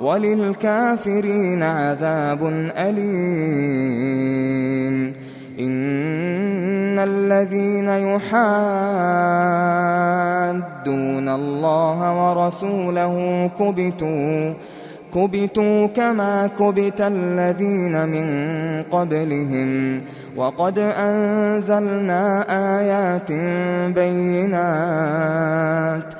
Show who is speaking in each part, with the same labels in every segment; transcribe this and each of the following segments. Speaker 1: وللكافرين عذاب أليم إن الذين يحادون الله ورسوله كبتوا كبتوا كما كبت الذين من قبلهم وقد أنزلنا آيات بينات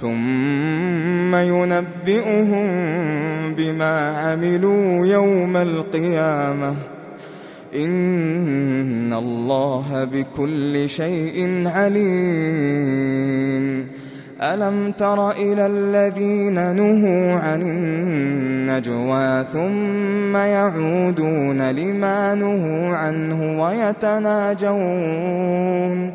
Speaker 1: ثم ينبئهم بما عملوا يوم القيامة إن الله بكل شيء عليم ألم تر إلى الذين نهوا عن النجوى ثم يعودون لما نهوا عنه ويتناجون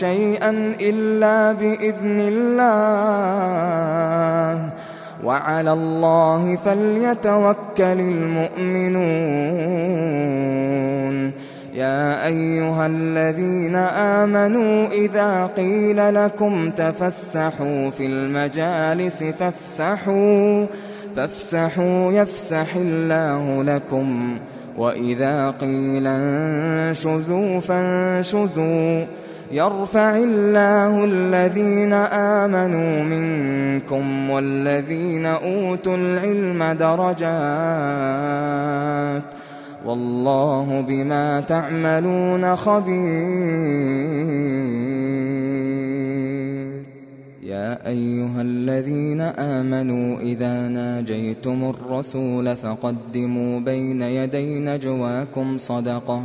Speaker 1: شيئا إلا بإذن الله وعلى الله فليتوكل المؤمنون يا أيها الذين آمنوا إذا قيل لكم تفسحوا في المجالس فافسحوا فافسحوا يفسح الله لكم وإذا قيل انشزوا فانشزوا يرفع الله الذين آمنوا منكم والذين أوتوا العلم درجات والله بما تعملون خبير يا أيها الذين آمنوا إذا ناجيتم الرسول فقدموا بين يدي نجواكم صدقه ۖ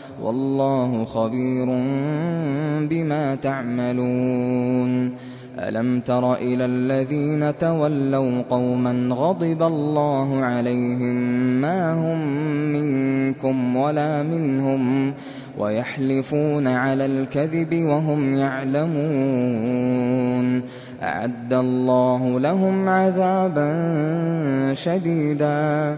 Speaker 1: والله خبير بما تعملون ألم تر إلى الذين تولوا قوما غضب الله عليهم ما هم منكم ولا منهم ويحلفون على الكذب وهم يعلمون أعد الله لهم عذابا شديدا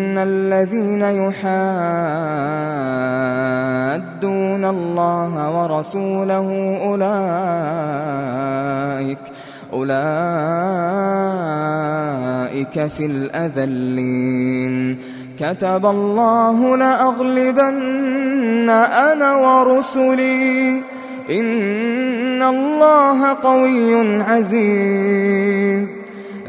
Speaker 1: إِنَّ الَّذِينَ يُحَادُّونَ اللَّهَ وَرَسُولَهُ أُولَئِكَ أُولَئِكَ فِي الْأَذَلِّينَ كَتَبَ اللَّهُ لَأَغْلِبَنَّ أَنَا وَرُسُلِي إِنَّ اللَّهَ قَوِيٌّ عَزِيزٌ